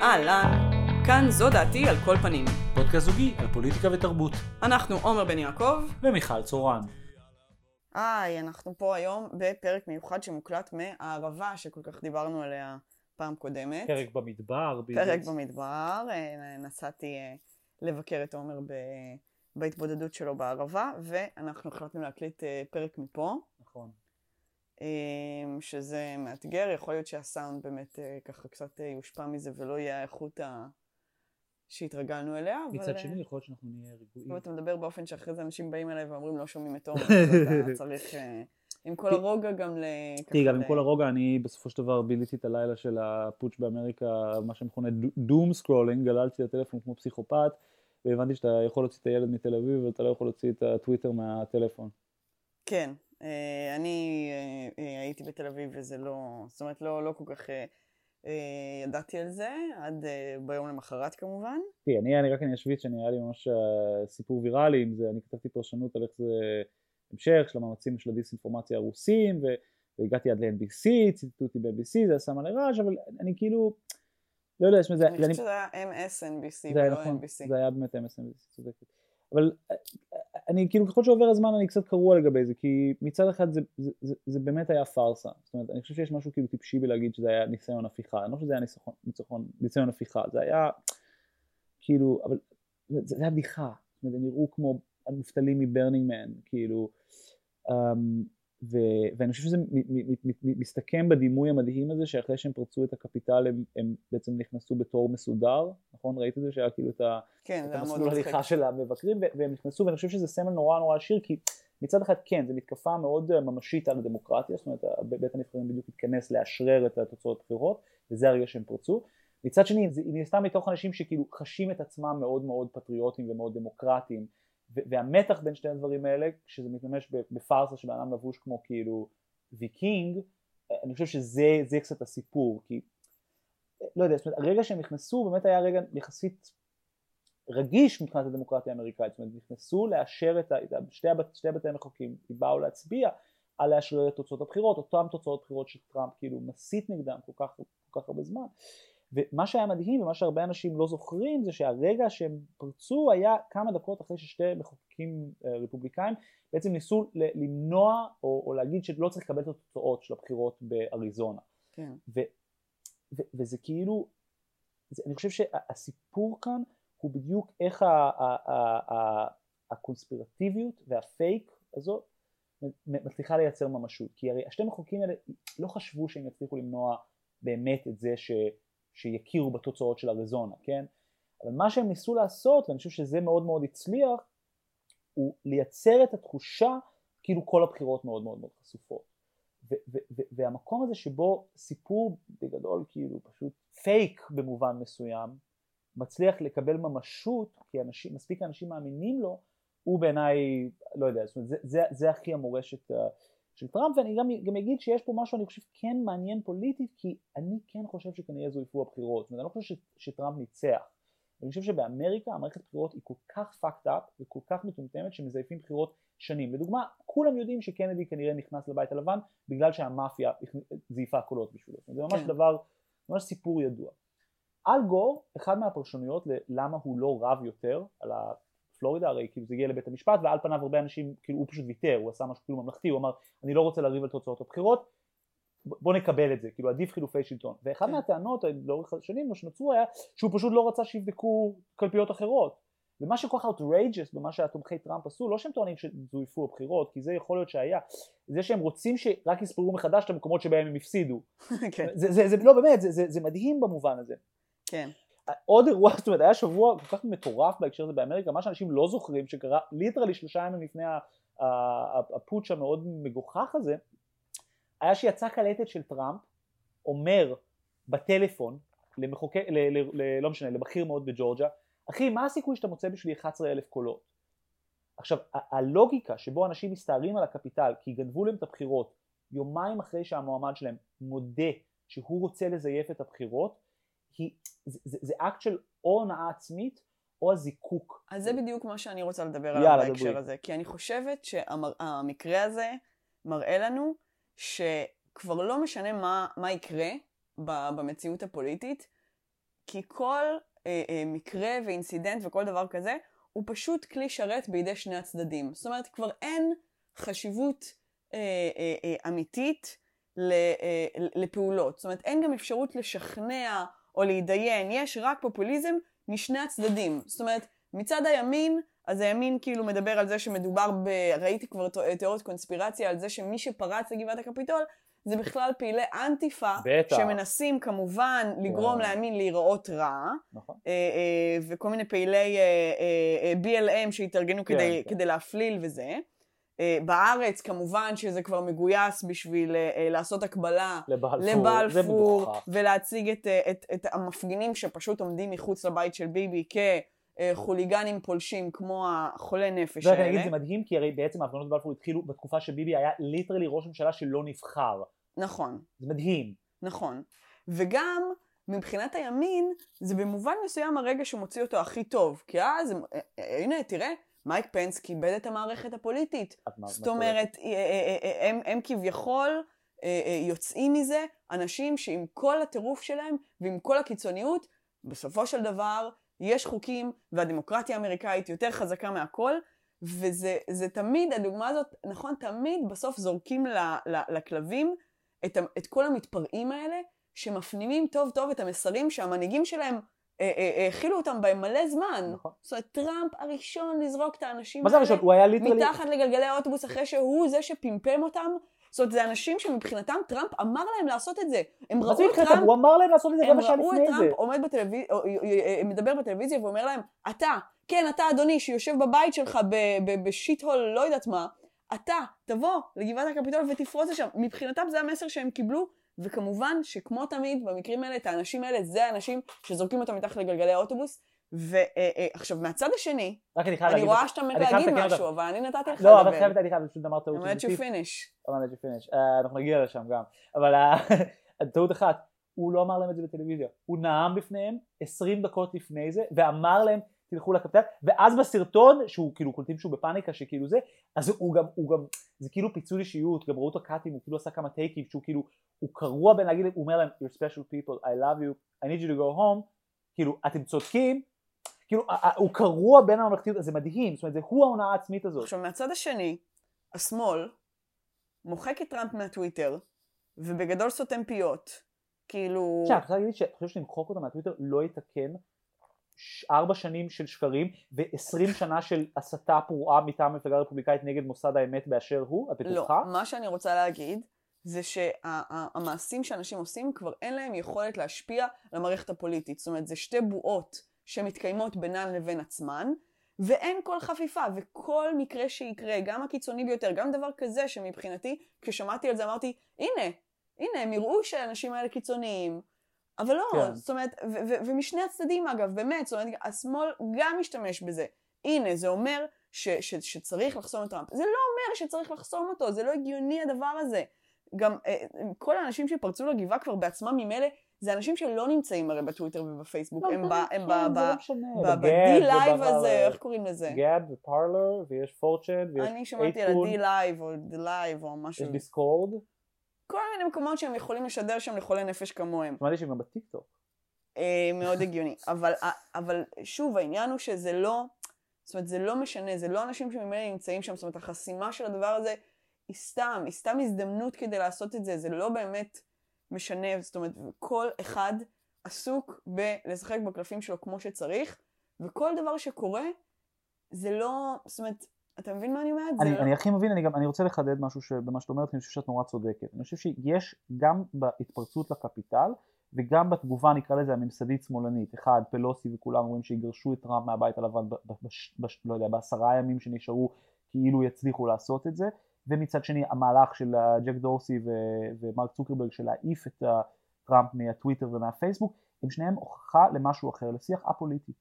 אהלן, כאן זו דעתי על כל פנים. פודקאסט זוגי על פוליטיקה ותרבות. אנחנו עומר בן יעקב. ומיכל צורן. היי, אנחנו פה היום בפרק מיוחד שמוקלט מהערבה שכל כך דיברנו עליה פעם קודמת. פרק במדבר. פרק במדבר. אה, נסעתי אה, לבקר את עומר ב... בהתבודדות שלו בערבה, ואנחנו החלטנו להקליט אה, פרק מפה. נכון. שזה מאתגר, יכול להיות שהסאונד באמת ככה קצת יושפע מזה ולא יהיה האיכות ה... שהתרגלנו אליה. מצד אבל... שני, יכול להיות שאנחנו נהיה רגועים. אם אתה מדבר באופן שאחרי זה אנשים באים אליי ואומרים לא שומעים את עומר, אז אתה צריך עם כל הרוגע גם ל... תראי, גם עם כל הרוגע, אני בסופו של דבר ביליתי את הלילה של הפוטש באמריקה, מה שמכונה doom scrolling, גללתי לטלפון כמו פסיכופת, והבנתי שאתה יכול להוציא את הילד מתל אביב ואתה לא יכול להוציא את הטוויטר מהטלפון. כן, אה, אני אה, אה, הייתי בתל אביב וזה לא, זאת אומרת לא, לא כל כך ידעתי על זה, עד ביום למחרת כמובן. תראי, אני, אני רק אני אשוויץ שנראה לי ממש סיפור ויראלי עם זה, אני כתבתי פרשנות על איך זה המשך של המאמצים של הדיסאינפורמציה הרוסים, והגעתי עד ל-NBC, ציטטו אותי ב-NBC, זה עשה מלא רעש, אבל אני כאילו, לא יודע, זה... אני חושבת שזה היה MSNBC ולא נכון, NBC. זה היה באמת MSNBC, צודקת. אבל אה, אני כאילו ככל שעובר הזמן אני קצת קרוע לגבי זה, כי מצד אחד זה, זה, זה, זה באמת היה פארסה. זאת אומרת, אני חושב שיש משהו כאילו טיפשי בלהגיד שזה היה ניסיון הפיכה. אני לא חושב שזה היה ניסיון, ניסיון, ניסיון הפיכה, זה היה כאילו, אבל זה, זה היה בדיחה. זאת אומרת, הם נראו כמו המובטלים מ Burning Man, כאילו, um, ו, ואני חושב שזה מסתכם בדימוי המדהים הזה שאחרי שהם פרצו את הקפיטל הם, הם בעצם נכנסו בתור מסודר, נכון? ראית את זה? שהיה כאילו את, כן, את המסלול הליכה של המבקרים והם נכנסו ואני חושב שזה סמל נורא נורא עשיר כי מצד אחד כן, זו מתקפה מאוד אה, ממשית על הדמוקרטיה, זאת אומרת בית הנבחרים בדיוק התכנס לאשרר את התוצאות הבחירות וזה הרגע שהם פרצו. מצד שני זה נעשתה מתוך אנשים שכאילו חשים את עצמם מאוד מאוד פטריוטים ומאוד דמוקרטיים והמתח בין שני הדברים האלה, כשזה מתממש בפארסה של אדם לבוש כמו כאילו ויקינג, אני חושב שזה קצת הסיפור, כי לא יודע, זאת אומרת, הרגע שהם נכנסו באמת היה רגע יחסית רגיש מבחינת הדמוקרטיה האמריקאית, זאת אומרת, נכנסו לאשר את, ה, את שתי, הבת, שתי בתי המחוקקים, באו להצביע על לאשרר את תוצאות הבחירות, אותן תוצאות בחירות שטראמפ כאילו מסית נגדם כל כך, כל כך הרבה זמן. ומה שהיה מדהים ומה שהרבה אנשים לא זוכרים זה שהרגע שהם פרצו היה כמה דקות אחרי ששתי מחוקקים אה, רפובליקאים בעצם ניסו למנוע או, או להגיד שלא צריך לקבל את התוצאות של הבחירות באריזונה. כן. ו, ו, וזה כאילו, זה, אני חושב שהסיפור כאן הוא בדיוק איך ה, ה, ה, ה, הקונספירטיביות והפייק הזאת מצליחה לייצר ממשות. כי הרי השתי מחוקקים האלה לא חשבו שהם יצליחו למנוע באמת את זה ש... שיכירו בתוצאות של אריזונה, כן? אבל מה שהם ניסו לעשות, ואני חושב שזה מאוד מאוד הצליח, הוא לייצר את התחושה כאילו כל הבחירות מאוד מאוד מאוד חשופות. והמקום הזה שבו סיפור בגדול כאילו פשוט פייק במובן מסוים, מצליח לקבל ממשות, כי אנשים, מספיק אנשים מאמינים לו, הוא בעיניי, לא יודע, זאת אומרת, זה, זה, זה הכי המורשת של טראמפ ואני גם, גם אגיד שיש פה משהו אני חושב כן מעניין פוליטית כי אני כן חושב שכנראה זויפו הבחירות, אני לא חושב ש, שטראמפ ניצח, אני חושב שבאמריקה המערכת בחירות היא כל כך fucked up וכל כך מטומטמת שמזייפים בחירות שנים, לדוגמה כולם יודעים שקנדי כנראה נכנס לבית הלבן בגלל שהמאפיה זייפה קולות בשבילו, זה ממש כן. דבר, ממש סיפור ידוע. אל גור, אחד מהפרשנויות ללמה הוא לא רב יותר על פלורידה הרי כאילו זה הגיע לבית המשפט ועל פניו הרבה אנשים כאילו הוא פשוט ויתר הוא עשה משהו כאילו ממלכתי הוא אמר אני לא רוצה לריב על תוצאות הבחירות בוא נקבל את זה כאילו עדיף חילופי שלטון. ואחד כן. מהטענות לאורך השנים שנוצרו היה שהוא פשוט לא רצה שיבדקו קלפיות אחרות. ומה שכל כך outrageous במה שהתומכי טראמפ עשו לא שהם טוענים שזויפו הבחירות כי זה יכול להיות שהיה זה שהם רוצים שרק יספרו מחדש את המקומות שבהם הם הפסידו. כן. זה, זה, זה לא באמת זה, זה, זה מדהים במובן הזה. כן עוד אירוע, זאת אומרת, היה שבוע כל כך מטורף בהקשר הזה באמריקה, מה שאנשים לא זוכרים, שקרה literally שלושה ימים לפני הפוטש המאוד מגוחך הזה, היה שיצא קלטת של טראמפ, אומר בטלפון, למחוקק, ל, ל, ל, לא משנה, לבכיר מאוד בג'ורג'ה, אחי, מה הסיכוי שאתה מוצא בשבילי 11 אלף קולות? עכשיו, הלוגיקה שבו אנשים מסתערים על הקפיטל כי גנבו להם את הבחירות יומיים אחרי שהמועמד שלהם מודה שהוא רוצה לזייף את הבחירות, היא, זה, זה, זה אקט של או הונאה עצמית או הזיקוק. אז זה בדיוק מה שאני רוצה לדבר עליו בהקשר דברי. הזה, כי אני חושבת שהמקרה הזה מראה לנו שכבר לא משנה מה, מה יקרה במציאות הפוליטית, כי כל אה, אה, מקרה ואינסידנט וכל דבר כזה, הוא פשוט כלי שרת בידי שני הצדדים. זאת אומרת, כבר אין חשיבות אה, אה, אה, אמיתית ל, אה, לפעולות. זאת אומרת, אין גם אפשרות לשכנע או להתדיין, יש רק פופוליזם משני הצדדים. זאת אומרת, מצד הימין, אז הימין כאילו מדבר על זה שמדובר ב... ראיתי כבר תיאוריות קונספירציה על זה שמי שפרץ לגבעת הקפיטול זה בכלל פעילי אנטיפה, בטח. שמנסים כמובן לגרום. לימין להיראות רע, נכון. אה, אה, וכל מיני פעילי אה, BLM שהתארגנו כן, כדי, כן. כדי להפליל וזה. אה, בארץ כמובן שזה כבר מגויס בשביל אה, אה, לעשות הקבלה לבלפור, לבלפור. ולהציג את, את, את המפגינים שפשוט עומדים מחוץ לבית של ביבי כחוליגנים פולשים כמו החולי נפש ורק אני אגיד, האלה. זה מדהים, כי הרי בעצם ההפגנות בבלפור התחילו בתקופה שביבי היה ליטרלי ראש ממשלה שלא נבחר. נכון. זה מדהים. נכון. וגם מבחינת הימין, זה במובן מסוים הרגע שמוציא אותו הכי טוב. כי אז, הנה, תראה, מייק פנס כיבד את המערכת הפוליטית. זאת אומרת, הם, הם כביכול אה, אה, יוצאים מזה אנשים שעם כל הטירוף שלהם ועם כל הקיצוניות, בסופו של דבר יש חוקים והדמוקרטיה האמריקאית יותר חזקה מהכל, וזה זה תמיד, הדוגמה הזאת, נכון, תמיד בסוף זורקים ל, ל, לכלבים את כל המתפרעים האלה, שמפנימים טוב טוב את המסרים שהמנהיגים שלהם אה, אה, אה, הכילו אותם בהם מלא זמן. נכון. זאת אומרת, טראמפ הראשון לזרוק את האנשים מה זה הראשון? הוא היה literally... מתחת לגלגלי האוטובוס אחרי שהוא זה שפמפם אותם. זאת אומרת, זה אנשים שמבחינתם טראמפ אמר להם לעשות את זה. הם ראו זה את? טראמפ, הוא אמר להם לעשות את זה הם רבע שעה ראו את לפני טראמפ זה. עומד בטלוויזיה, מדבר בטלוויזיה ואומר להם, אתה, כן, אתה אדוני שיושב בבית שלך בשיט הול, לא יודעת מה, אתה, תבוא לגבעת הקפיטול ותפרוץ לשם. מבחינתם זה המסר שהם קיבלו, וכמובן שכמו תמיד, במקרים האלה, את האנשים האלה, זה האנשים שזורקים אותם מתחת לגלגלי האוטובוס. ועכשיו, מהצד השני, אני להגיד... רואה שאתה מת להגיד. משהו, אבל אני נתתי לך לא, אבל לדבר. חייבת, אני חייב, פשוט אמרת טעות. Finish. אבל let you finish. אה, אנחנו נגיע לשם גם. אבל ה- טעות אחת, הוא לא אמר להם את זה בטלוויזיה. הוא נאם בפניהם 20 דקות לפני זה, ואמר להם, תלכו לקפיטל, ואז בסרטון, שהוא כאילו קולטים שהוא בפאניקה, שכאילו זה, אז הוא גם, הוא גם, זה כאילו פיצול אישיות, גם ראו אותו קאטים, הוא כאילו עשה כמה טייקים, שהוא כאילו, הוא קרוע בין להגיד, הוא אומר להם, you're special people, I love you, I need you to go home, כאילו, אתם צודקים, כאילו, הוא קרוע בין הממלכתיות, זה מדהים, זאת אומרת, זה הוא ההונאה העצמית הזאת. עכשיו, מהצד השני, השמאל מוחק את טראמפ מהטוויטר, ובגדול סותם פיות. כאילו... עכשיו, אני רוצה להגיד שאני חושב שלמחוק אותה מהטוויטר לא יתקן ארבע שנים של שקרים ועשרים שנה של הסתה פרועה מטעם המפלגה הרפובליקאית נגד מוסד האמת באשר הוא, את לא, בטוחה? מה שאני רוצה להגיד, זה שהמעשים שאנשים עושים, כבר אין להם יכולת להשפיע על המערכת הפוליטית. זאת אומרת, זה שתי בועות שמתקיימות בינן לבין עצמן, ואין כל חפיפה, וכל מקרה שיקרה, גם הקיצוני ביותר, גם דבר כזה שמבחינתי, כששמעתי על זה אמרתי, הנה, הנה, הם יראו שהאנשים האלה קיצוניים, אבל לא, כן. זאת אומרת, ו- ו- ומשני הצדדים אגב, באמת, זאת אומרת, השמאל גם משתמש בזה. הנה, זה אומר ש- ש- שצריך לחסום את טראמפ. זה לא אומר שצריך לחסום אותו, זה לא הגיוני הדבר הזה. גם אה, כל האנשים שפרצו לגבעה כבר בעצמם ממילא, זה אנשים שלא נמצאים הרי בטוויטר ובפייסבוק, לא, הם ב- הם ב- זה ב- לא בגאב ב-D-Live הזה, איך קוראים לזה? גאב ופרלר ויש פורצ'ן ויש אני שמעתי על ה-D-Live או D-Live או משהו. יש דיסקורד, כל מיני מקומות שהם יכולים לשדר שם לחולי נפש כמוהם. שמעתי שהם גם בטיקטוק. אה, מאוד הגיוני. אבל, אבל שוב, העניין הוא שזה לא, זאת אומרת, זה לא משנה, זה לא אנשים שממילא נמצאים שם, זאת אומרת, החסימה של הדבר הזה היא סתם, היא סתם הזדמנות כדי לעשות את זה, זה לא באמת משנה, זאת אומרת, כל אחד עסוק בלשחק בקלפים שלו כמו שצריך, וכל דבר שקורה, זה לא, זאת אומרת, אתה מבין מה אני אומרת? אני. אני הכי מבין, אני גם, אני רוצה לחדד משהו במה שאת אומרת, אני חושב שאת נורא צודקת. אני חושב שיש גם בהתפרצות לקפיטל, וגם בתגובה נקרא לזה הממסדית שמאלנית, אחד, פלוסי וכולם אומרים שיגרשו את טראמפ מהבית הלבן, ב, ב, בש, לא יודע, בעשרה ימים שנשארו, כאילו יצליחו לעשות את זה, ומצד שני המהלך של ג'ק דורסי ו- ומרק צוקרברג של להעיף את טראמפ מהטוויטר ומהפייסבוק, הם שניהם הוכחה למשהו אחר, לשיח א-פוליטי.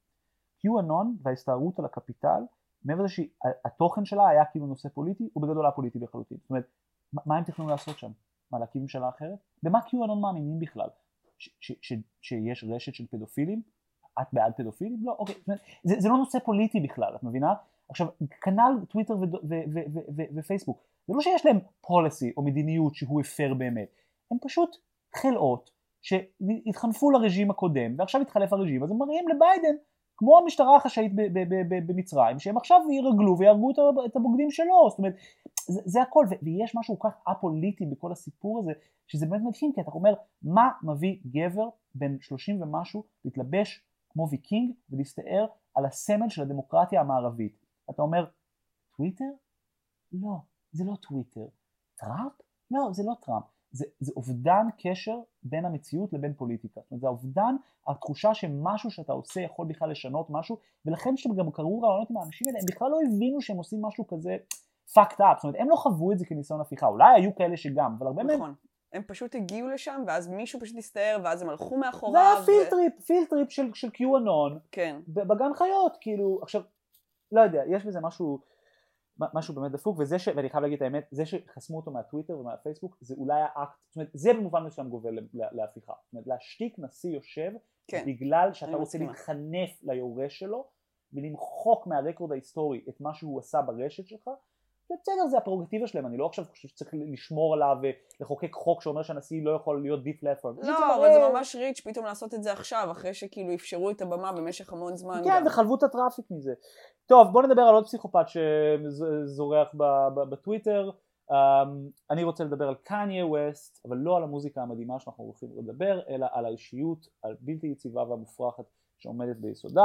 QAnon וההסתערות על הקפיטל, מעבר לזה שהתוכן שלה היה כאילו נושא פוליטי, הוא בגדול היה פוליטי לחלוטין. זאת אומרת, מה הם תכננו לעשות שם? מה, להקים ממשלה אחרת? במה QAnon מאמינים בכלל? שיש רשת של פדופילים? את בעד פדופילים? לא, אוקיי. זאת אומרת, זה, זה לא נושא פוליטי בכלל, את מבינה? עכשיו, כנ"ל טוויטר ופייסבוק. זה לא שיש להם policy או מדיניות שהוא הפר באמת. הם פשוט חלאות שהתחנפו לרג'ים הקודם ועכשיו התחלף הרג'ים אז הם מראים לביידן כמו המשטרה החשאית במצרים שהם עכשיו ירגלו ויהרגו את הבוגדים שלו זאת אומרת זה, זה הכל ויש משהו כל כך א-פוליטי בכל הסיפור הזה שזה באמת מדהים כי אתה אומר מה מביא גבר בן 30 ומשהו להתלבש כמו ויקינג ולהסתער על הסמל של הדמוקרטיה המערבית אתה אומר טוויטר? לא זה לא טוויטר טראמפ? לא זה לא טראמפ זה, זה אובדן קשר בין המציאות לבין פוליטיקה. זאת אומרת, זה אובדן התחושה שמשהו שאתה עושה יכול בכלל לשנות משהו, ולכן כשהם גם קראו רעיונות עם האנשים האלה, הם בכלל לא הבינו שהם עושים משהו כזה fucked up, זאת אומרת, הם לא חוו את זה כניסיון הפיכה, אולי היו כאלה שגם, אבל הרבה מהם... נכון. הם פשוט הגיעו לשם, ואז מישהו פשוט הסתער, ואז הם הלכו מאחוריו. זה היה פילטריפ, ו... פילטריפ של, של QAnon. כן. בגן חיות, כאילו, עכשיו, לא יודע, יש בזה משהו... משהו באמת דפוק וזה ש... ואני חייב להגיד את האמת זה שחסמו אותו מהטוויטר ומהפייסבוק זה אולי האקט זאת אומרת זה במובן מסוים גובל להפיכה זאת אומרת להשתיק נשיא יושב כן. בגלל שאתה רוצה להתחנף ליורש שלו ולמחוק מהרקורד ההיסטורי את מה שהוא עשה ברשת שלך בסדר זה הפרוגטיבה שלהם אני לא עכשיו חושב שצריך לשמור עליו ולחוקק חוק שאומר שהנשיא לא יכול להיות deplatformed לא אבל זה ממש rich פתאום לעשות את זה עכשיו אחרי שכאילו אפשרו את הבמה במשך המון זמן כן וחלבו את הטראפיק מזה. טוב בוא נדבר על עוד פסיכופת שזורח בטוויטר. um, אני רוצה לדבר על קניה ווסט אבל לא על המוזיקה המדהימה שאנחנו הולכים לדבר אלא על האישיות הבלתי יציבה והמופרכת שעומדת ביסודה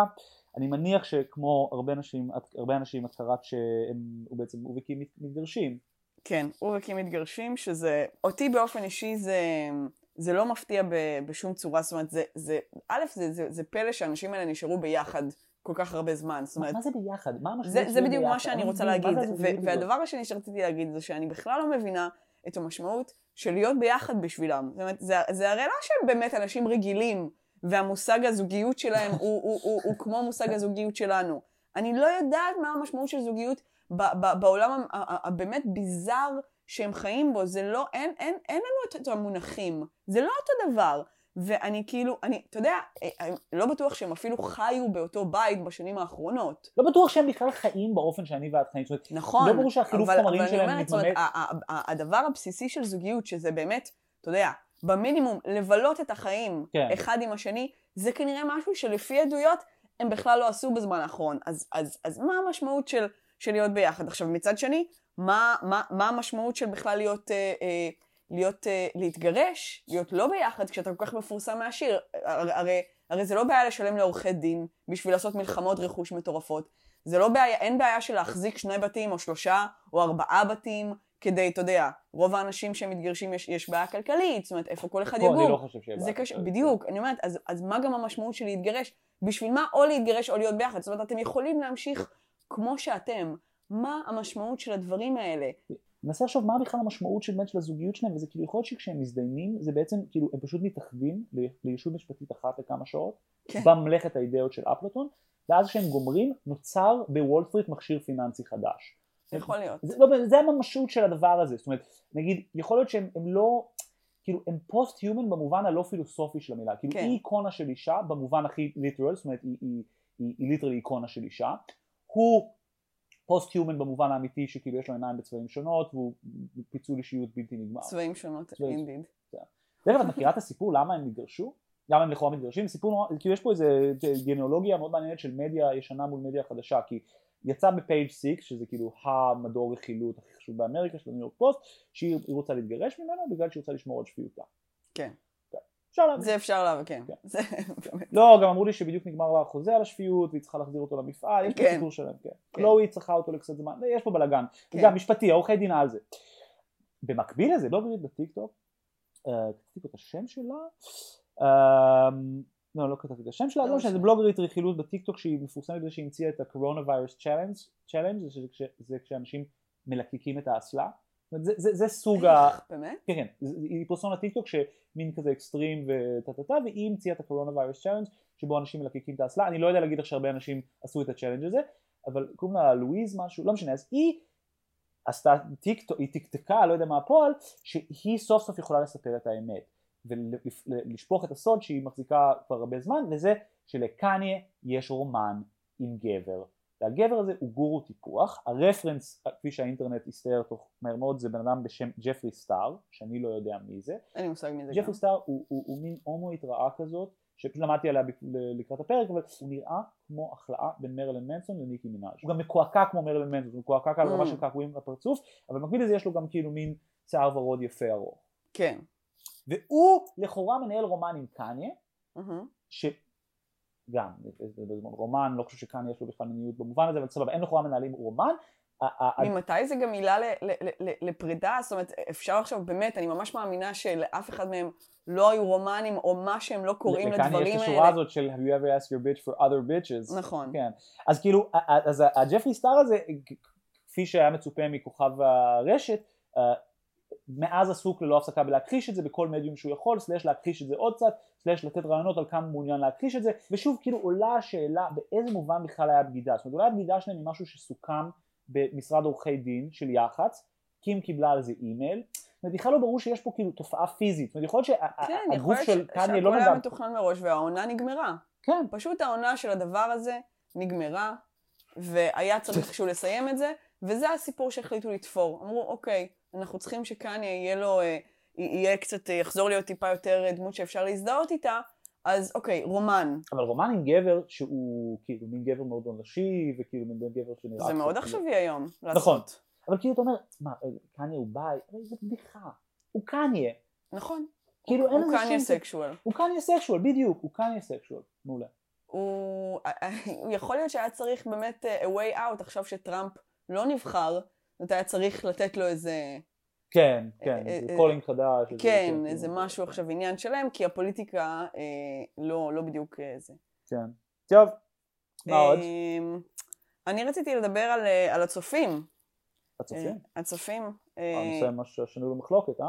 אני מניח שכמו הרבה אנשים, הרבה אנשים את קראת שהם בעצם אובקים מתגרשים כן, אובקים מתגרשים שזה אותי באופן אישי זה זה לא מפתיע בשום צורה, זאת אומרת, זה, זה, א', זה, זה, זה פלא שהאנשים האלה נשארו ביחד כל כך הרבה זמן. זאת אומרת, מה זה ביחד? מה המשמעות זה, זה בדיוק מה שאני רוצה להגיד. והדבר השני שרציתי להגיד זה שאני בכלל לא מבינה את המשמעות של להיות ביחד בשבילם. זאת אומרת, זה, זה הרי לא שהם באמת אנשים רגילים, והמושג הזוגיות שלהם הוא, הוא, הוא, הוא, הוא כמו מושג הזוגיות שלנו. אני לא יודעת מה המשמעות של זוגיות בעולם הבאמת ביזאר שהם חיים בו, זה לא, אין, אין, אין לנו את המונחים, זה לא אותו דבר. ואני כאילו, אני, אתה יודע, אה, אה, לא בטוח שהם אפילו חיו באותו בית בשנים האחרונות. לא בטוח שהם בכלל חיים באופן שאני ואת חיים. נכון. לא ברור שהחילוף חומרים שלהם מתממש. הדבר הבסיסי של זוגיות, שזה באמת, אתה יודע, במינימום, לבלות את החיים כן. אחד עם השני, זה כנראה משהו שלפי עדויות הם בכלל לא עשו בזמן האחרון. אז, אז, אז מה המשמעות של, של להיות ביחד? עכשיו, מצד שני, מה, מה, מה המשמעות של בכלל להיות, אה, אה, להיות, אה, להתגרש, להיות לא ביחד כשאתה כל כך מפורסם מהשיר? הרי, הרי, הרי זה לא בעיה לשלם לעורכי דין בשביל לעשות מלחמות רכוש מטורפות. זה לא בעיה, אין בעיה של להחזיק שני בתים או שלושה או ארבעה בתים כדי, אתה יודע, רוב האנשים שמתגרשים יש, יש בעיה כלכלית, זאת אומרת, איפה כל אחד יגור. אני לא חושב שיהיה בעיה קש... בדיוק, אני אומרת, אז, אז מה גם המשמעות של להתגרש? בשביל מה או להתגרש או להיות ביחד? זאת אומרת, אתם יכולים להמשיך כמו שאתם. מה המשמעות של הדברים האלה? מנסה לחשוב מה בכלל המשמעות של, של הזוגיות שלהם, וזה כאילו יכול להיות שכשהם מזדיינים, זה בעצם, כאילו, הם פשוט מתאחדים לישות משפטית אחת לכמה שעות, כן. במלאכת האידאות של אפלטון, ואז כשהם גומרים, נוצר בוול סטריט מכשיר פיננסי חדש. יכול להיות. זה, לא, זה הממשות של הדבר הזה, זאת אומרת, נגיד, יכול להיות שהם לא, כאילו, הם post-human במובן הלא פילוסופי של המילה, כאילו, כן. היא איקונה של אישה במובן הכי literal, זאת אומרת, היא, היא, היא, היא literally איקונה של אישה, הוא post-human במובן האמיתי שכאילו יש לו עיניים בצבעים שונות והוא פיצול אישיות בלתי נגמר. צבעים שונות, indeed. דרך אגב, את מכירה את הסיפור למה הם נתגרשו? למה הם לכאורה מתגרשים? סיפור נורא, כאילו יש פה איזה גנאלוגיה מאוד מעניינת של מדיה ישנה מול מדיה חדשה כי יצא ב Page 6 שזה כאילו המדור רכילות הכי חשוב באמריקה של הניו יורק פוסט שהיא רוצה להתגרש ממנו בגלל שהיא רוצה לשמור על שפיותה. כן. אפשר להבין. זה אפשר להבין, כן. כן. לא, גם אמרו לי שבדיוק נגמר לה החוזה על השפיות והיא צריכה להחזיר אותו למפעל, יש פה כן. סיפור שלם, כן. כן. קלואי צריכה אותו לקצת זמן, יש פה בלאגן. גם משפטי, עורכי דין על זה. במקביל לזה, לא בגלל בטיקטוק, אה, כתבתי פה את השם שלה, אמ, לא, לא כתבתי את השם שלה, לא משנה, זה בלוגרית רכילות בטיקטוק שהיא מפורסמת בזה שהיא המציאה את הקורונה ויירוס challenge, זה כשאנשים מלקקים את האסלה. זה, זה, זה סוג ה... באמת? כן, כן, היא פרסונה טיקטוק שמין כזה אקסטרים וטה טה טה והיא המציאה את ה coronavirus challenge שבו אנשים מלקקים את האסלה, אני לא יודע להגיד איך שהרבה אנשים עשו את ה challenge הזה, אבל קוראים לה לואיז משהו, לא משנה, אז היא עשתה טיקטוק, היא טקטקה, לא יודע מה הפועל, שהיא סוף סוף יכולה לספר את האמת ולשפוך את הסוד שהיא מחזיקה כבר הרבה זמן, וזה שלקניה יש רומן עם גבר והגבר הזה הוא גורו טיפוח, הרפרנס כפי שהאינטרנט הסתער תוך מהר מאוד זה בן אדם בשם ג'פרי סטאר, שאני לא יודע מי זה, אין לי מושג מי זה ג'פרי. סטאר הוא, הוא, הוא מין הומואית רעה כזאת, שפשוט למדתי עליה לקראת הפרק, אבל הוא נראה כמו החלאה בין מרלין מנסון לניקי מנאז'. הוא גם מקועקע כמו מרלין מנסון, הוא מקועקע Mm. רמה של קעקועים בפרצוף, אבל במקביל לזה יש לו גם כאילו מין שיער ורוד יפה ארוך. כן. והוא לכאורה מנהל רומן עם קניה. שגם, רומן, לא חושב שקניה יש לו בכלל מיניות במובן הזה, אבל סבבה, הם לכאורה מנהלים רומן. ממתי זה גם ל- לפרידה? זאת אומרת, אפשר עכשיו, באמת, אני ממש מאמינה שלאף אחד מהם לא היו רומנים, או מה שהם לא קוראים לדברים יש את השורה האלה. הזאת של have you ever asked your bitch for other bitches. נכון. כן. אז כאילו, אז הג'פרי סטאר הזה, כפי שהיה מצופה מכוכב הרשת, אה, מאז עסוק ללא הפסקה בלהכחיש את זה בכל מדיום שהוא יכול, סלש להכחיש את זה עוד קצת, סלש לתת רעיונות על כמה מעוניין להכחיש את זה, ושוב כאילו עולה השאלה באיזה מובן בכלל היה בגידה, זאת אומרת אולי הבגידה שלהם היא משהו שסוכם במשרד עורכי דין של יח"צ, קים קיבלה על זה אימייל, זאת אומרת בכלל לא ברור שיש פה כאילו תופעה פיזית, זאת אומרת יכול להיות כן, שהגוף להיות של קניה לא נגע, מתוכנן מראש והעונה נגמרה. כן, פשוט העונה של הדבר הזה נגמרה, והיה צריך איכשהו לסיים את זה, וזה הסיפור שהחליטו לתפור. אמרו, אוקיי, אנחנו צריכים שקניה יהיה לו, אה, יהיה קצת, אה, יחזור להיות טיפה יותר אה, דמות שאפשר להזדהות איתה, אז אוקיי, רומן. אבל רומן עם גבר שהוא כאילו מין גבר מאוד נשי וכאילו מין גבר שנראה זה מאוד כאילו- עכשווי היום. נכון. אבל כאילו אתה אומר, מה, קניה הוא bi, אבל זה בדיחה, הוא קניה, נכון. כאילו אין הוא לזה קניה שום... sexual. הוא קניה sexual, בדיוק, הוא קניה sexual, מעולה. הוא הוא יכול להיות שהיה צריך באמת a way out עכשיו שטראמפ לא נבחר, זאת היה צריך לתת לו איזה, כן, כן, אה, זה אה, calling חדש. כן, כן, איזה כן. משהו עכשיו עניין שלם, כי הפוליטיקה אה, לא, לא בדיוק אה, זה. כן. טוב, מה עוד? אה, אני רציתי לדבר על, אה, הצופים. הצופים? אה, הצופים. אה, הנושא ממש שנוי במחלוקת, אה?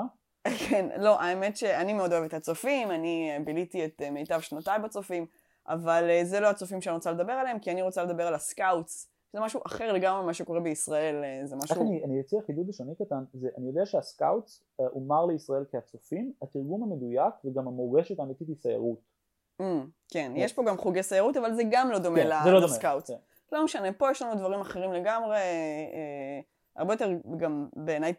כן, לא, האמת שאני מאוד אוהבת את הצופים, אני אה, ביליתי את אה, מיטב שנותיי בצופים, אבל אה, זה לא הצופים שאני רוצה לדבר עליהם, כי אני רוצה לדבר על ה scouts. זה משהו אחר לגמרי ממה שקורה בישראל, אה, זה משהו... אני, אני אציע חידוד לשוני קטן, זה, אני יודע שה scouts אה, הומר לישראל כהצופים, התרגום המדויק וגם המורשת האמיתית היא סיירות. Mm, כן, יש פה גם חוגי סיירות, אבל זה גם לא דומה כן, לא. ל scouts. כן. לא משנה, פה יש לנו דברים אחרים לגמרי, אה, הרבה יותר גם בעיניי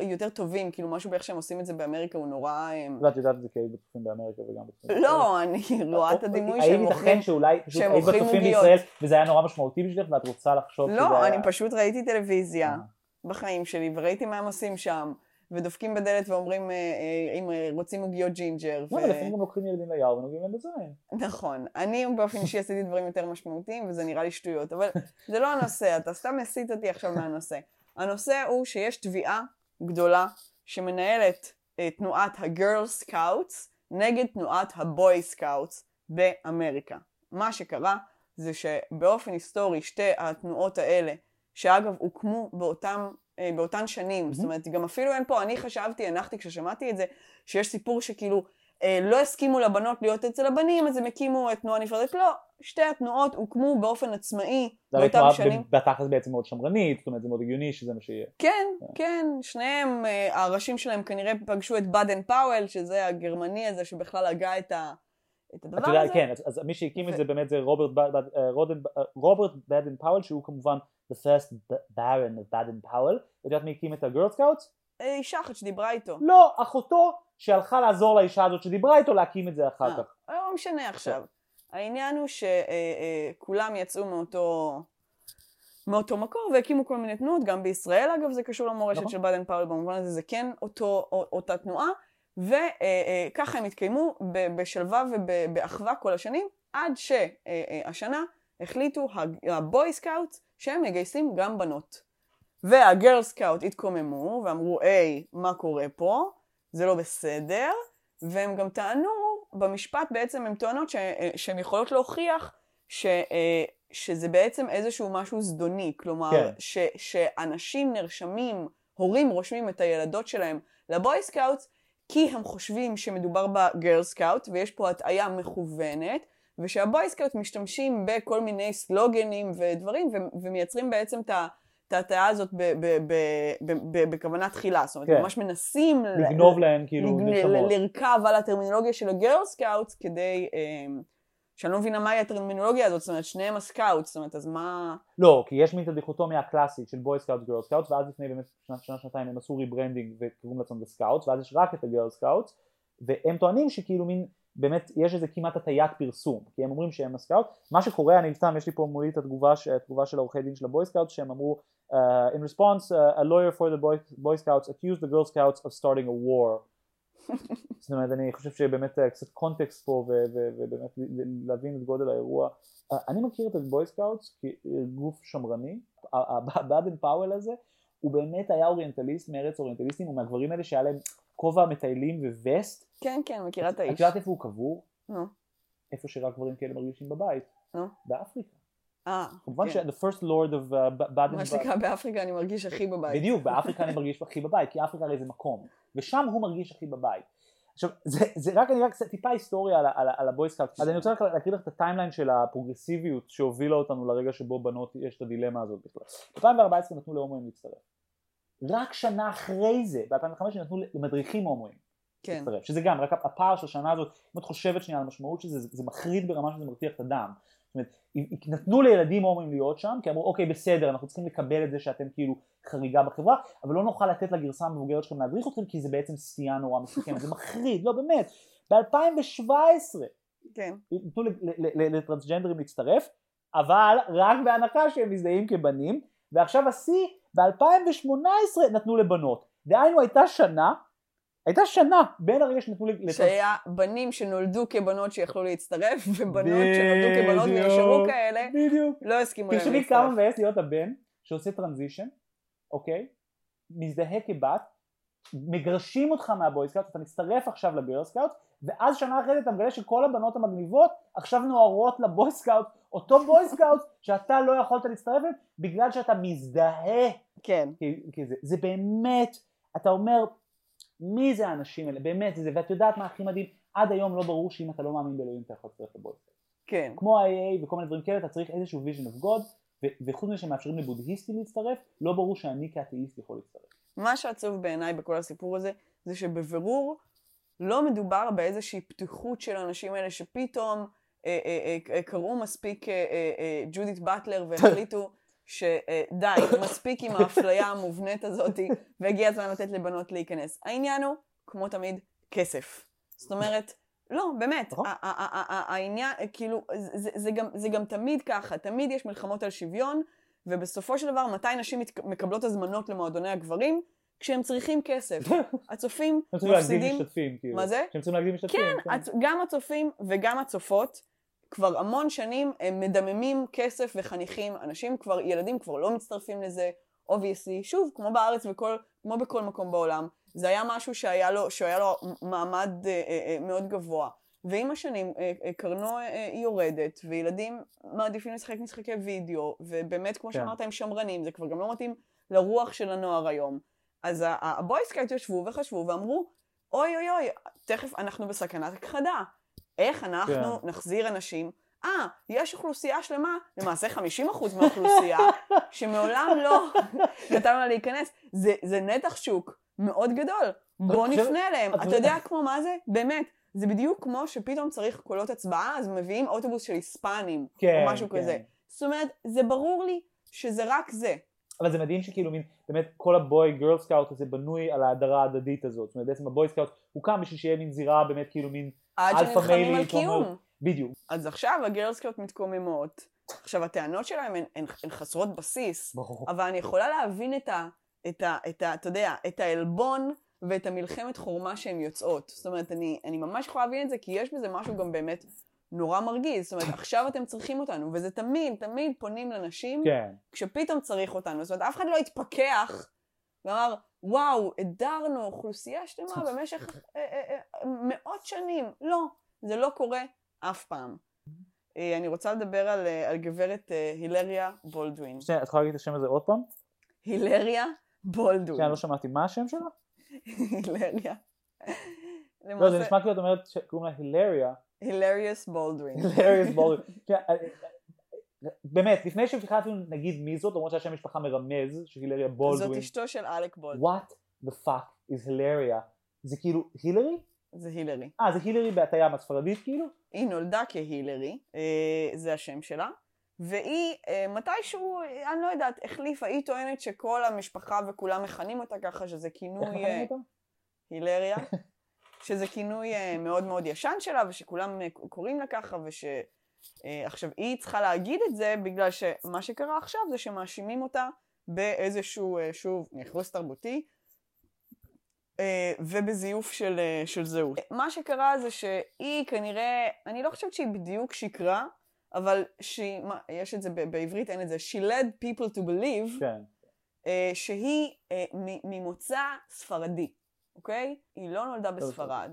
יותר טובים, כאילו משהו באיך שהם עושים את זה באמריקה הוא נורא... אה, ואת יודעת את זה כי היית בצופים באמריקה וגם בצופים. לא, אני רואה את הדימוי האם שהם ייתכן מוכרים. שאולי פשוט היית בצופים. בישראל וזה היה נורא משמעותי בשבילך ואת רוצה לחשוב לא. אני פשוט ראיתי טלוויזיה אה. בחיים שלי, וראיתי מה הם עושים שם, ודופקים בדלת ואומרים אה, אה, אם אה, רוצים עוגיות ג'ינג'ר. לא, אבל לפעמים גם לוקחים ילדים ליער ונוגעים להם בזין. נכון. אני באופן אישי עשיתי דברים יותר משמעותיים, וזה נראה לי שטויות. אבל זה לא הנושא, אתה סתם מסיט אותי עכשיו מהנושא. הנושא הוא שיש תביעה גדולה שמנהלת אה, תנועת ה girl scouts נגד תנועת ה boy scouts באמריקה. מה שקרה זה שבאופן היסטורי שתי התנועות האלה, שאגב הוקמו באותם, אה, באותן שנים, זאת אומרת גם אפילו אין פה, אני חשבתי, הנחתי כששמעתי את זה, שיש סיפור שכאילו אה, לא הסכימו לבנות להיות אצל הבנים, אז הם הקימו תנועה נפרדת. לא, שתי התנועות הוקמו באופן עצמאי באותם שנים. בתכלס בעצם מאוד שמרנית, זאת אומרת זה מאוד הגיוני שזה מה שיהיה. כן, כן, שניהם, אה, הראשים שלהם כנראה פגשו את באדן פאוול, שזה הגרמני הזה שבכלל הגה את, ה, את הדבר הזה. כן, אז- מי שהקים את זה באמת זה רוברט אה, רודן- אה, רוברט בדן פאוול שהוא כמובן the first baron of בדן פאוול. את יודעת מי הקים את ה girl scouts? אה, אישה אחת שדיברה איתו. לא, אחותו שהלכה לעזור לאישה הזאת שדיברה איתו להקים את זה אחר אה, כך. לא משנה עכשיו. העניין הוא שכולם יצאו מאותו, מאותו מקור והקימו כל מיני תנועות, גם בישראל אגב זה קשור למורשת נכון. של באדן פאוול במובן הזה, זה כן אותו, אותה תנועה, וככה הם התקיימו בשלווה ובאחווה כל השנים, עד שהשנה החליטו ה boy scout שהם מגייסים גם בנות. וה girl scout התקוממו ואמרו, היי, מה קורה פה? זה לא בסדר. והם גם טענו, במשפט בעצם הם טוענות ש, שהן יכולות להוכיח ש, שזה בעצם איזשהו משהו זדוני. כלומר, כן. ש, שאנשים נרשמים, הורים רושמים את הילדות שלהם ל boy scout, כי הם חושבים שמדובר ב girl scout, ויש פה הטעיה מכוונת, ושה boy scout משתמשים בכל מיני סלוגנים ודברים, ו- ומייצרים בעצם את ה... את ההטעיה הזאת בכוונה תחילה, זאת אומרת, כן. ממש מנסים ל- לגנוב להן כאילו לג- נשמות. ל- לרכב על הטרמינולוגיה של ה girl scout כדי אה, שאני לא מבינה מהי הטרמינולוגיה הזאת, זאת אומרת, שניהם ה scout, זאת אומרת, אז מה... לא, כי יש מין את הדיכוטומיה הקלאסית של boy scout girl scout, ואז לפני באמת שנה, שנה שנתיים הם עשו rebranding וקוראים לעצמם scout, ואז יש רק את ה girl scout, והם טוענים שכאילו מין, באמת יש איזה כמעט הטיית פרסום, כי הם אומרים שהם ה scout, מה שקורה, אני סתם, יש לי פה מולי את התגובה, התגובה של העורכי דין של ה boy scout, שהם אמרו, uh, in response, uh, a lawyer for the boy, boy scouts accused the girl scouts of starting a war. זאת אומרת, אני חושב שבאמת אה, קצת קונטקסט פה ובאמת להבין את גודל האירוע. אה, אני מכיר את ה boy scouts כגוף שמרני, הבאדן פאוול הזה, הוא באמת היה אוריינטליסט מארץ אוריינטליסטים, הוא מהגברים האלה שהיה להם כובע מטיילים ווסט. כן, כן, מכירה את האיש. את יודעת איפה הוא קבור? נו. איפה שרק גברים כאלה מרגישים בבית. נו. באפריקה. אה, כמובן כן. ש- the first lord of uh, Baden מה שנקרא באפריקה אני מרגיש הכי בבית. בדיוק, באפריקה אני מרגיש הכי בבית, כי אפריקה הרי זה מקום, ושם הוא מרגיש הכי בבית. עכשיו, זה, זה רק, אני רק טיפה היסטוריה על, על, על ה boy scout, אז אני רוצה רק להקריא לך את ה timeline של הפרוגרסיביות שהובילה אותנו לרגע שבו בנות יש את הדילמה הזאת בכלל. ב-2014 נתנו להומואים להצטרף. רק שנה אחרי זה, ב-2005 נתנו למדריכים הומואים כן. להצטרף, שזה גם, רק הפער של השנה הזאת, אם את חושבת שנייה על המשמעות של זה, זה, זה מחריד ברמה שזה מרתיח את הדם. זאת אומרת, נתנו לילדים הומואים להיות שם, כי אמרו אוקיי בסדר, אנחנו צריכים לקבל את זה שאתם כאילו חריגה בחברה, אבל לא נוכל לתת לגרסה המבוגרת שלכם להדריך אתכם, כי זה בעצם סטייה נורא מסוכנת, זה מחריד, לא באמת. ב-2017 כן. נתנו לטרנסג'נדרים להצטרף, אבל רק בהנחה שהם מזדהים כבנים, ועכשיו השיא, ב-2018 נתנו לבנות. דהיינו הייתה שנה הייתה שנה בין הרגע שנתנו לטרנס... שהיה בנים שנולדו כבנות שיכלו להצטרף, ובנות שנולדו כבנות ונשארו כאלה, בדיוק. לא הסכימו להם תחשבי כמה להצטרף. מבאס להיות הבן שעושה transition, אוקיי? מזדהה כבת, מגרשים אותך מה boy scout, אתה מצטרף עכשיו ל girl scout, ואז שנה אחרי זה אתה מגלה שכל הבנות המגניבות עכשיו נוהרות ל boy scout, אותו boy scout שאתה לא יכולת להצטרף אליהם, בגלל שאתה מזדהה. כן. כי- כי זה, זה באמת, אתה אומר, מי זה האנשים האלה, באמת זה, ואת יודעת מה הכי מדהים, עד היום לא ברור שאם אתה לא מאמין באלוהים אתה יכול להצטרף לבויסקאוט. כן. כמו ה-AA וכל מיני דברים כאלה, אתה צריך איזשהו vision of God, וחוץ מזה שמאפשרים לבודהיסטים להצטרף, לא ברור שאני כאתאיסט יכול להצטרף. מה שעצוב בעיניי בכל הסיפור הזה, זה שבבירור לא מדובר באיזושהי פתיחות של האנשים האלה שפתאום אה, אה, אה, קראו מספיק אה, אה, אה, ג'ודית באטלר והחליטו שדי, מספיק עם האפליה המובנית הזאת, והגיע הזמן לתת לבנות להיכנס. העניין הוא, כמו תמיד, כסף. זאת אומרת, לא, באמת, נכון. העניין, כאילו, זה, זה, גם, זה גם תמיד ככה, תמיד יש מלחמות על שוויון, ובסופו של דבר, מתי נשים מקבלות הזמנות למועדוני הגברים? כשהם צריכים כסף. הצופים הם צריכים להגדיל מפסידים, משתתפים, כאילו. מה זה? שהם צריכים להגדיל משתתפים. כן, הצ- גם הצופים וגם הצופות כבר המון שנים הם מדממים כסף וחניכים, אנשים כבר, ילדים כבר לא מצטרפים לזה, obviously, שוב, כמו בארץ וכל, כמו בכל מקום בעולם, זה היה משהו שהיה לו, שהיה לו מעמד אה, אה, אה, מאוד גבוה. ועם השנים אה, אה, קרנו אה, יורדת, וילדים מעדיפים לשחק משחקי וידאו, ובאמת, כמו כן. שאמרת, הם שמרנים, זה כבר גם לא מתאים לרוח של הנוער היום. אז ה boy scout ישבו וחשבו ואמרו, אוי אוי אוי, תכף אנחנו בסכנת הכחדה. איך אנחנו כן. נחזיר אנשים? אה, יש אוכלוסייה שלמה, למעשה 50% מהאוכלוסייה, שמעולם לא נתנו לה להיכנס. זה, זה נתח שוק מאוד גדול. בוא נפנה אליהם. את- אתה יודע כמו מה זה? באמת. זה בדיוק כמו שפתאום צריך קולות הצבעה, אז מביאים אוטובוס של היספנים, כן, או משהו כן. כזה. זאת אומרת, זה ברור לי שזה רק זה. אבל זה מדהים שכאילו מין, באמת כל ה boy girl scout הזה בנוי על ההדרה ההדדית הזאת. זאת אומרת בעצם הבוי סקאוט הוקם בשביל שיהיה מין זירה באמת כאילו מין עד שנלחמים על קיום. בדיוק. אז עכשיו הגרלסקאוטיות מתקוממות. עכשיו, הטענות שלהם הן, הן, הן חסרות בסיס, ברור. אבל אני יכולה להבין את ה... את ה... את ה... אתה יודע, את העלבון ואת המלחמת חורמה שהן יוצאות. זאת אומרת, אני, אני ממש יכולה להבין את זה, כי יש בזה משהו גם באמת נורא מרגיז. זאת אומרת, עכשיו אתם צריכים אותנו, וזה תמיד, תמיד פונים לנשים, כן. כשפתאום צריך אותנו. זאת אומרת, אף אחד לא התפכח ואמר, וואו, הדרנו אוכלוסייה שלמה במשך אה, אה, אה, מאות שנים. לא, זה לא קורה אף פעם. אני רוצה לדבר על, על גברת הילריה בולדווין. שנייה, את יכולה להגיד את השם הזה עוד פעם? הילריה בולדווין. שנייה, לא שמעתי. מה השם שלה? הילריה. לא, זה נשמע כאילו את אומרת שקוראים לה הילריה. הילריוס בולדווין. הילריוס בולדווין. באמת, לפני שבכלל אפילו נגיד מי זאת, למרות שהשם משפחה מרמז, שהילריה זאת בולדווין. אשתו של אלק בולדווין. What the fuck is הילריה? זה כאילו, הילרי? זה הילרי. אה, זה הילרי בהטייה מהספרדית כאילו? היא נולדה כהילרי, אה, זה השם שלה, והיא אה, מתישהו, אה, אני לא יודעת, החליפה, היא טוענת שכל המשפחה וכולם מכנים אותה ככה, שזה איך כינוי מכנים אה, אותה? הילריה, שזה כינוי אה, מאוד מאוד ישן שלה, ושכולם אה, קוראים לה ככה, וש... אה, עכשיו, היא צריכה להגיד את זה בגלל שמה שקרה עכשיו זה שמאשימים אותה באיזשהו, אה, שוב, ניכוס תרבותי, אה, ובזיוף של, של זהות. מה שקרה זה שהיא כנראה, אני לא חושבת שהיא בדיוק שקרה, אבל שהיא, מה, יש את זה בעברית, אין את זה, she led people to believe, כן. שהיא ממוצא ספרדי, אוקיי? היא לא נולדה טוב. בספרד,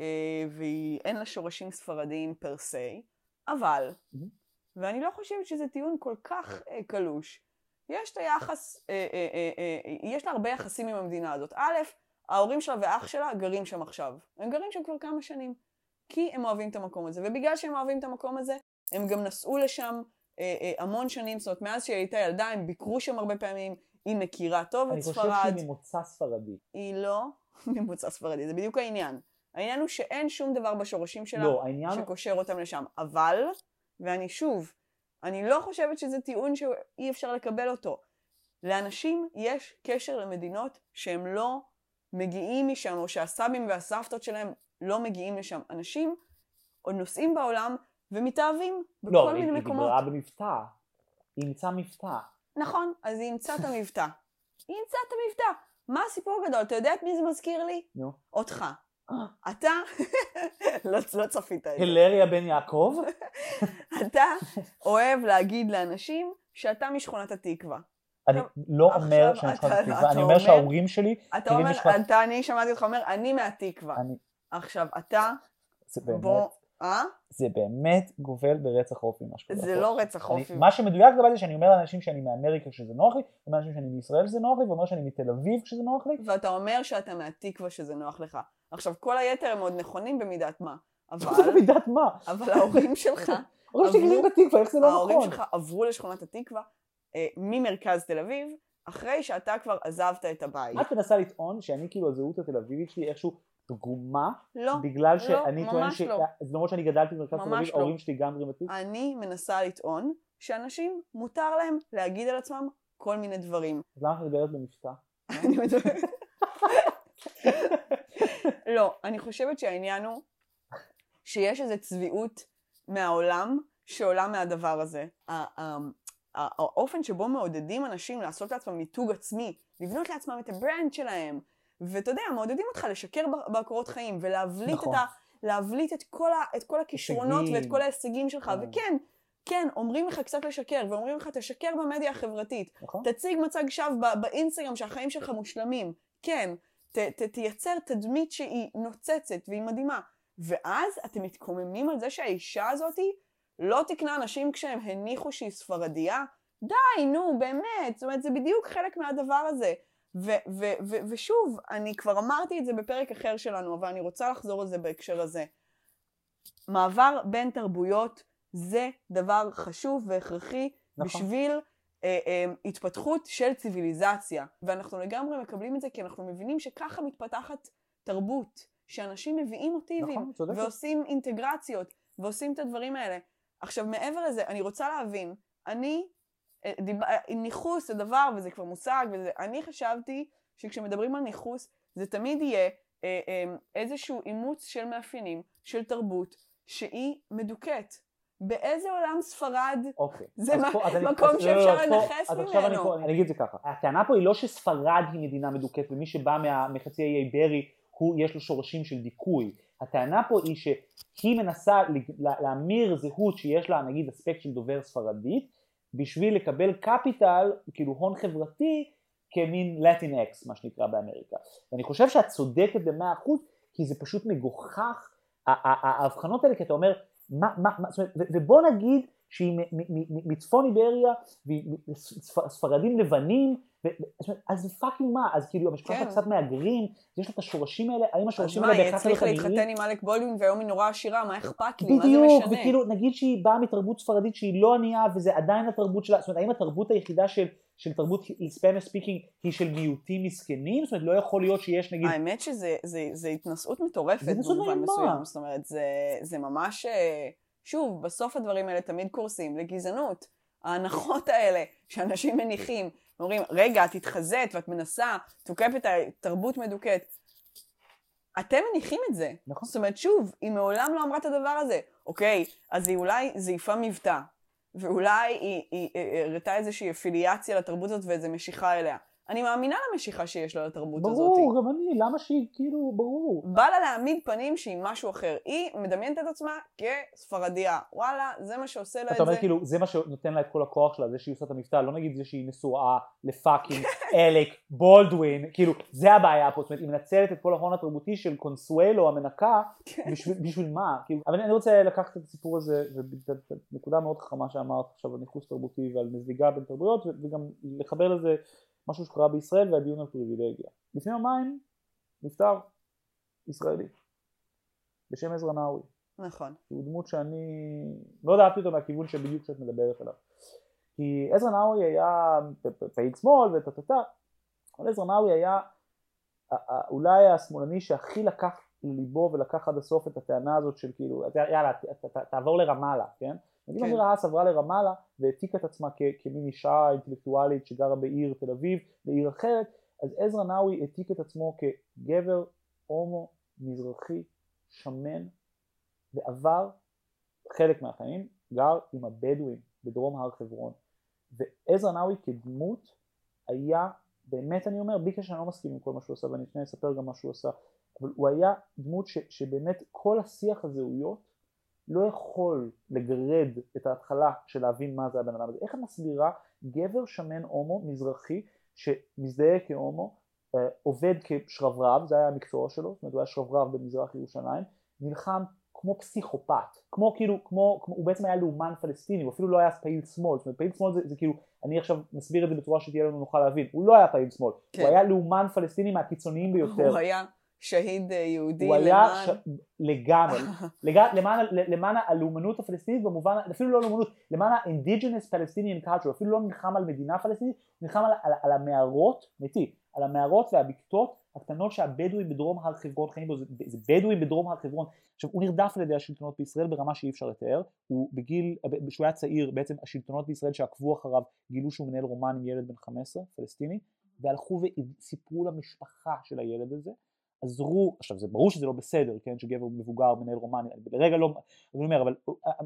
אה, ואין לה שורשים ספרדיים פר סי, אבל, מהמם. ואני לא חושבת שזה טיעון כל כך אה, קלוש, יש את היחס, אה, אה, אה, אה, יש לה הרבה יחסים עם המדינה הזאת. א', ההורים שלה ואח שלה גרים שם עכשיו. הם גרים שם כבר כמה שנים. כי הם אוהבים את המקום הזה. ובגלל שהם אוהבים את המקום הזה, הם גם נסעו לשם אה, אה, המון שנים. זאת אומרת, מאז שהיא הייתה ילדה, הם ביקרו שם הרבה פעמים. היא מכירה טוב אני את חושב ספרד. שהיא ממוצא ספרדי. היא לא ממוצא ספרדי, זה בדיוק העניין. העניין הוא שאין שום דבר בשורשים שלה לא, העניין... שקושר אותם לשם. אבל, ואני שוב, אני לא חושבת שזה טיעון שאי אפשר לקבל אותו. לאנשים יש קשר למדינות שהם לא מגיעים משם, או שהסבים והסבתות שלהם לא מגיעים לשם. אנשים עוד נוסעים בעולם ומתאהבים בכל לא, מיני היא, היא מקומות. דיברה במבטא. היא אימצה מבטא. נכון, אז היא אימצה את המבטא. היא אימצה את המבטא. מה הסיפור הגדול? אתה יודע את מי זה מזכיר לי? נו. אותך. אתה, לא, לא צפית את זה. הלריה בן יעקב? אתה אוהב להגיד לאנשים שאתה משכונת התקווה. אני לא אומר שאני אתה- שכונת אתה התקווה, אני אומר שההורים שלי, אתה אומר, משכונת- אני שמעתי אותך אומר, אני מהתקווה. עכשיו, אתה, בוא, אה? זה באמת גובל ברצח אופי מה שקורה זה. לא רצח אופי. מה שמדויק לגבי זה שאני אומר לאנשים שאני מאמריקה כשזה נוח לי, אומר לאנשים שאני מישראל כשזה נוח לי, ואומר שאני מתל אביב כשזה נוח לי, ואתה אומר שאתה מהתקווה שזה נוח לך. עכשיו, כל היתר הם עוד נכונים במידת מה. מה זה אבל, במידת מה? אבל ההורים שלך, ההורים שלי גרים בתקווה, איך זה לא ההורים נכון? שלך עברו לשכונת התקווה אה, ממרכז תל אביב, אחרי שאתה כבר עזבת את הבית. את מנסה לטעון שאני כאילו הזהות התל אביבית שלי איכשהו פגומה, לא, בגלל לא, שאני טוען ש... לא. למרות שאני גדלתי במרכז תל אביב, לא. ההורים שלי גם בתקווה. אני מנסה לטעון שאנשים, מותר להם להגיד על עצמם כל מיני דברים. אז למה את מדברת במבטא? אני מדברת... לא, אני חושבת שהעניין הוא שיש איזו צביעות מהעולם שעולה מהדבר הזה. האופן שבו מעודדים אנשים לעשות לעצמם מיתוג עצמי, לבנות לעצמם את ה brand שלהם, ואתה יודע, מעודדים אותך לשקר בקורות חיים ולהבליט נכון. את, ה, להבליט את, כל ה, את כל הכישרונות הישגים. ואת כל ההישגים שלך, כן. וכן, כן, אומרים לך קצת לשקר, ואומרים לך תשקר במדיה החברתית, נכון? תציג מצג שווא באינסטגרם שהחיים שלך מושלמים. כן, ת, ת, תייצר תדמית שהיא נוצצת והיא מדהימה. ואז אתם מתקוממים על זה שהאישה הזאתי לא תקנה נשים כשהם הניחו שהיא ספרדיה? די, נו, באמת. זאת אומרת, זה בדיוק חלק מהדבר הזה. ו- ו- ו- ושוב, אני כבר אמרתי את זה בפרק אחר שלנו, אבל אני רוצה לחזור על זה בהקשר הזה. מעבר בין תרבויות זה דבר חשוב והכרחי נכון. בשביל אה, אה, התפתחות של ציוויליזציה. ואנחנו לגמרי מקבלים את זה כי אנחנו מבינים שככה מתפתחת תרבות, שאנשים מביאים מוטיבים, נכון, צודקת. ועושים אינטגרציות, ועושים את הדברים האלה. עכשיו, מעבר לזה, אני רוצה להבין, אני, אה, דיב... אה, ניכוס זה דבר, וזה כבר מושג, וזה, אני חשבתי שכשמדברים על ניכוס, זה תמיד יהיה אה, אה, איזשהו אימוץ של מאפיינים, של תרבות, שהיא מדוכאת. באיזה עולם ספרד אוקיי. זה מה- פה- אני- מקום לא, שאפשר לא, פה- לנכס אז עכשיו אני ממנו. פה- אני אגיד את זה ככה. הטענה פה היא לא שספרד היא מדינה מדוכאת ומי שבא מה- מחצי האי איברי הוא יש לו שורשים של דיכוי. הטענה פה היא שהיא מנסה להמיר זהות שיש לה נגיד אספקט של דובר ספרדית בשביל לקבל קפיטל, כאילו הון חברתי, כמין Latinx מה שנקרא באמריקה. ואני חושב שאת צודקת במאה אחוז כי זה פשוט מגוחך ההבחנות האלה כי אתה אומר מה, מה, מה, זאת אומרת, ובוא נגיד שהיא מצפון איבריה, ספרדים לבנים, אז זה fucking מה, אז כאילו המשפחה כן. קצת מהגרים, יש לה את השורשים האלה, האם אז השורשים מה, האלה היא בהכרח הצליחה לא כנראים? להתחתן עם אלק בולדווין והיום היא נורא עשירה, מה אכפת לי? מה זה בדיוק, משנה? וכאילו נגיד שהיא באה מתרבות ספרדית שהיא לא ענייה וזה עדיין התרבות שלה, זאת אומרת האם התרבות היחידה של של תרבות Spanish speaking היא של מיעוטים מסכנים? זאת אומרת לא יכול להיות שיש נגיד... האמת שזה זה, זה התנשאות מטורפת במובן. מסוים, זאת אומרת זה, זה ממש, אה, שוב, בסוף הדברים האלה תמיד קורסים לגזענות. ההנחות האלה שאנשים מניחים, אומרים, רגע, את התחזית ואת מנסה, תוקפת תרבות מדוכאת. אתם מניחים את זה. נכון. זאת אומרת, שוב, היא מעולם לא אמרה את הדבר הזה. אוקיי, אז היא אולי זייפה מבטא, ואולי היא, היא, היא הראתה איזושהי אפיליאציה לתרבות הזאת ואיזו משיכה אליה. אני מאמינה למשיכה שיש לה לתרבות הזאת. ברור, גם אני, למה שהיא, כאילו, ברור. בא לה להעמיד פנים שהיא משהו אחר. היא מדמיינת את עצמה כספרדיה. וואלה, זה מה שעושה לה את אתה אומר זה. כאילו, זה מה שנותן לה את כל הכוח שלה, זה שהיא עושה את המבטא, לא נגיד זה שהיא נשואה לפאקינג אלק בולדווין, כאילו, זה הבעיה פה, זאת אומרת, היא מנצלת את כל ההון התרבותי של קונסואלו המנקה, כן. בשביל, בשביל מה? כאילו, אבל אני רוצה לקחת את הסיפור הזה, ונקודה מאוד חכמה שאמרת עכשיו על ניכוס תרבותי ועל מזליגה בין תרבויות, וגם לחבר לזה משהו שקרה בישראל והדיון על פריבילגיה. לפני יומיים נפטר ישראלי בשם עזרא נאווי. נכון. שהוא דמות שאני מאוד אהבתי אותו מהכיוון שבדיוק שאת מדברת עליו. כי עזרא נאווי היה פעיל שמאל וטה טה טה, אבל עזרא נאווי היה אולי השמאלני שהכי לקח לליבו ולקח עד הסוף את הטענה הזאת של כאילו, יאללה, תעבור לרמאללה, כן? נגיד כן. אמירה האס עברה לרמאללה והעתיקה את עצמה כמין אישה אינטלקטואלית שגרה בעיר תל אביב, בעיר אחרת, אז עזרא נאווי העתיק את עצמו כגבר הומו מזרחי שמן ועבר חלק מהחיים גר עם הבדואים בדרום הר חברון ועזרא נאווי כדמות היה באמת אני אומר בלי קשר שאני לא מסכים עם כל מה שהוא עשה ואני לפני אספר גם מה שהוא עשה אבל הוא היה דמות ש, שבאמת כל השיח הזהויות לא יכול לגרד את ההתחלה של להבין מה זה הבן אדם הזה איך את מסבירה גבר שמן הומו מזרחי שמזדהה כהומו אה, עובד כשרברב זה היה המקצוע שלו זאת אומרת הוא היה שרברב במזרח ירושלים נלחם כמו פסיכופת, כמו כאילו, כמו, כמו, הוא בעצם היה לאומן פלסטיני, הוא אפילו לא היה פעיל שמאל, זאת אומרת פעיל שמאל זה, זה כאילו, אני עכשיו מסביר את זה בצורה שתהיה לנו נוחה להבין, הוא לא היה פעיל שמאל, כן. הוא היה לאומן פלסטיני מהקיצוניים ביותר, הוא היה שהיד אה, יהודי הוא היה למען... ש... לגמרי, לג... למען, למען הלאומנות הפלסטינית במובן, אפילו לא לאומנות, למען ה-indigenous Palestinian culture, אפילו לא נלחם על מדינה פלסטינית, נלחם על, על, על המערות, אמיתי, על המערות והבקתות הקטנות שהבדואים בדרום הר חברון חיים בו, זה, זה בדואים בדרום הר חברון, עכשיו הוא נרדף על ידי השלטונות בישראל ברמה שאי אפשר לתאר, הוא בגיל, כשהוא היה צעיר בעצם השלטונות בישראל שעקבו אחריו גילו שהוא מנהל רומן עם ילד בן 15 פלסטיני והלכו וסיפרו למשפחה של הילד הזה עזרו, עכשיו זה ברור שזה לא בסדר, כן, שגבר מבוגר מנהל רומן, לרגע לא, אני אומר, אבל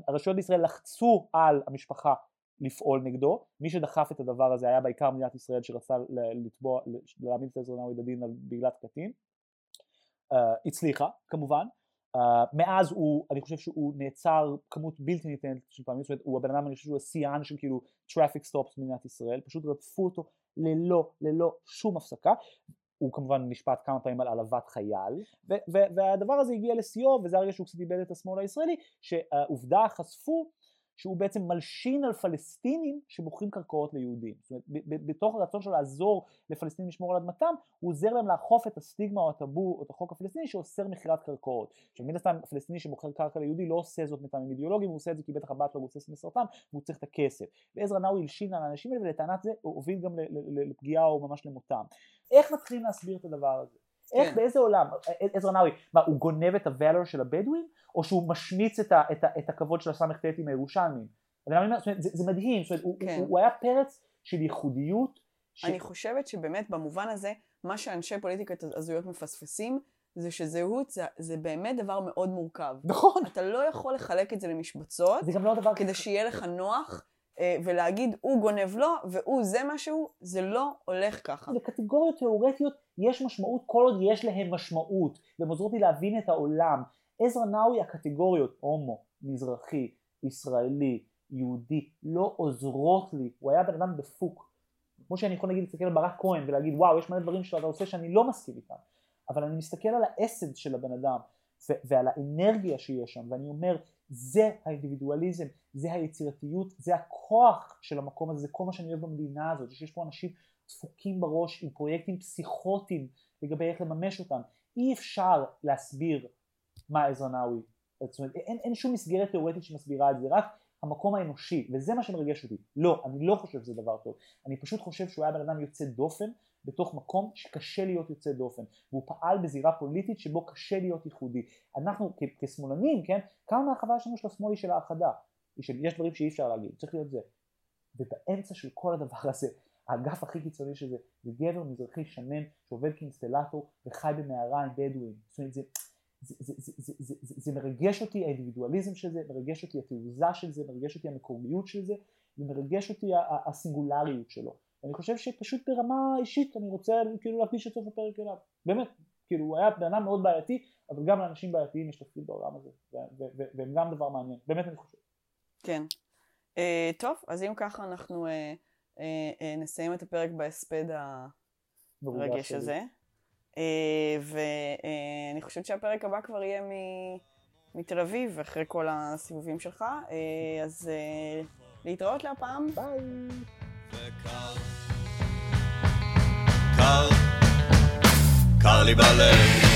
הרשויות בישראל לחצו על המשפחה לפעול נגדו, מי שדחף את הדבר הזה היה בעיקר מדינת ישראל שרצה לתבוע, להעמיד את עזרא נאווי לדין על בעילת קטין, uh, הצליחה כמובן, uh, מאז הוא, אני חושב שהוא נעצר כמות בלתי ניתנת של פעמים, זאת אומרת הוא הבן אדם, אני חושב שהוא השיאן של כאילו traffic stops במדינת ישראל, פשוט רדפו אותו ללא, ללא שום הפסקה, הוא כמובן נשפט כמה פעמים על העלבת חייל והדבר הזה הגיע לשיאו וזה הרגע שהוא קצת איבד את השמאל הישראלי שהעובדה חשפו שהוא בעצם מלשין על פלסטינים שמוכרים קרקעות ליהודים. זאת אומרת, בתוך הרצון שלו לעזור לפלסטינים לשמור על אדמתם, הוא עוזר להם לאכוף את הסטיגמה או הטאבו או את החוק הפלסטיני שאוסר מכירת קרקעות. עכשיו מן הסתם פלסטיני שמוכר קרקע ליהודי לא עושה זאת מטעמים אידיאולוגיים, הוא עושה את זה כי בטח הבת שלו מבוססת מסרטן והוא צריך את הכסף. ועזרא נאווי הלשין על האנשים האלה ולטענת זה הוביל גם לפגיעה או ממש למותם. איך מתחילים להסביר את הדבר הזה? איך, כן. באיזה עולם, עזרא נאווי, מה הוא גונב את הוואלור של הבדואים או שהוא משמיץ את, ה, את, ה, את הכבוד של הס"ט עם הירושלמים? זה, זה מדהים, זאת אומרת, הוא, כן. הוא, הוא היה פרץ של ייחודיות. ש... אני חושבת שבאמת במובן הזה, מה שאנשי פוליטיקת הזויות מפספסים, זה שזהות זה, זה באמת דבר מאוד מורכב. נכון. אתה לא יכול לחלק את זה למשבצות, זה גם לא דבר כדי שיהיה לך נוח אה, ולהגיד הוא גונב לו והוא זה משהו, זה לא הולך ככה. זה קטגוריות תיאורטיות, יש משמעות כל עוד יש להן משמעות, והן עוזרות לי להבין את העולם. עזרא נאווי הקטגוריות, הומו, מזרחי, ישראלי, יהודי, לא עוזרות לי, הוא היה בן אדם דפוק. כמו שאני יכול להגיד, להסתכל על ברק כהן ולהגיד וואו יש מלא דברים שאתה עושה שאני לא מסכים איתם, אבל אני מסתכל על האסד של הבן אדם ו- ועל האנרגיה שיש שם ואני אומר זה האינדיבידואליזם, זה היצירתיות, זה הכוח של המקום הזה, זה כל מה שאני אוהב במדינה הזאת, שיש פה אנשים דפוקים בראש עם פרויקטים פסיכוטיים לגבי איך לממש אותם, אי אפשר להסביר מה עזרא נאווי, זאת אומרת אין, אין שום מסגרת תיאורטית שמסבירה את זה, רק המקום האנושי, וזה מה שמרגש אותי. לא, אני לא חושב שזה דבר טוב. אני פשוט חושב שהוא היה בן אדם יוצא דופן בתוך מקום שקשה להיות יוצא דופן, והוא פעל בזירה פוליטית שבו קשה להיות ייחודי. אנחנו כשמאלנים, כן, כמה מהחוויה שלנו של השמאל היא של האחדה, יש דברים שאי אפשר להגיד, צריך להיות זה. ובאמצע של כל הדבר הזה, האגף הכי קיצוני של זה, זה גבר מזרחי שמן שעובד כאינסטלטור וחי במערה עם בדואים. זאת אומרת, זה, זה, זה, זה, זה, זה, זה, זה מרגש אותי האינדיבידואליזם של זה, מרגש אותי התעוזה של זה, מרגש אותי המקוריות של זה, ומרגש אותי הסינגולריות שלו. ואני חושב שפשוט ברמה אישית אני רוצה כאילו להקדיש את סוף הפרק אליו. באמת, כאילו הוא היה בן אדם מאוד בעייתי, אבל גם לאנשים בעייתיים יש תפקיד בעולם הזה, והם גם דבר מעניין, באמת אני חושב. כן. Uh, טוב, אז אם ככה אנחנו uh, uh, uh, נסיים את הפרק בהספד הרגש הזה. Uh, ואני uh, חושבת שהפרק הבא כבר יהיה מ... מתל אביב, אחרי כל הסיבובים שלך. Uh, אז להתראות להפעם. ביי. call. Call. Call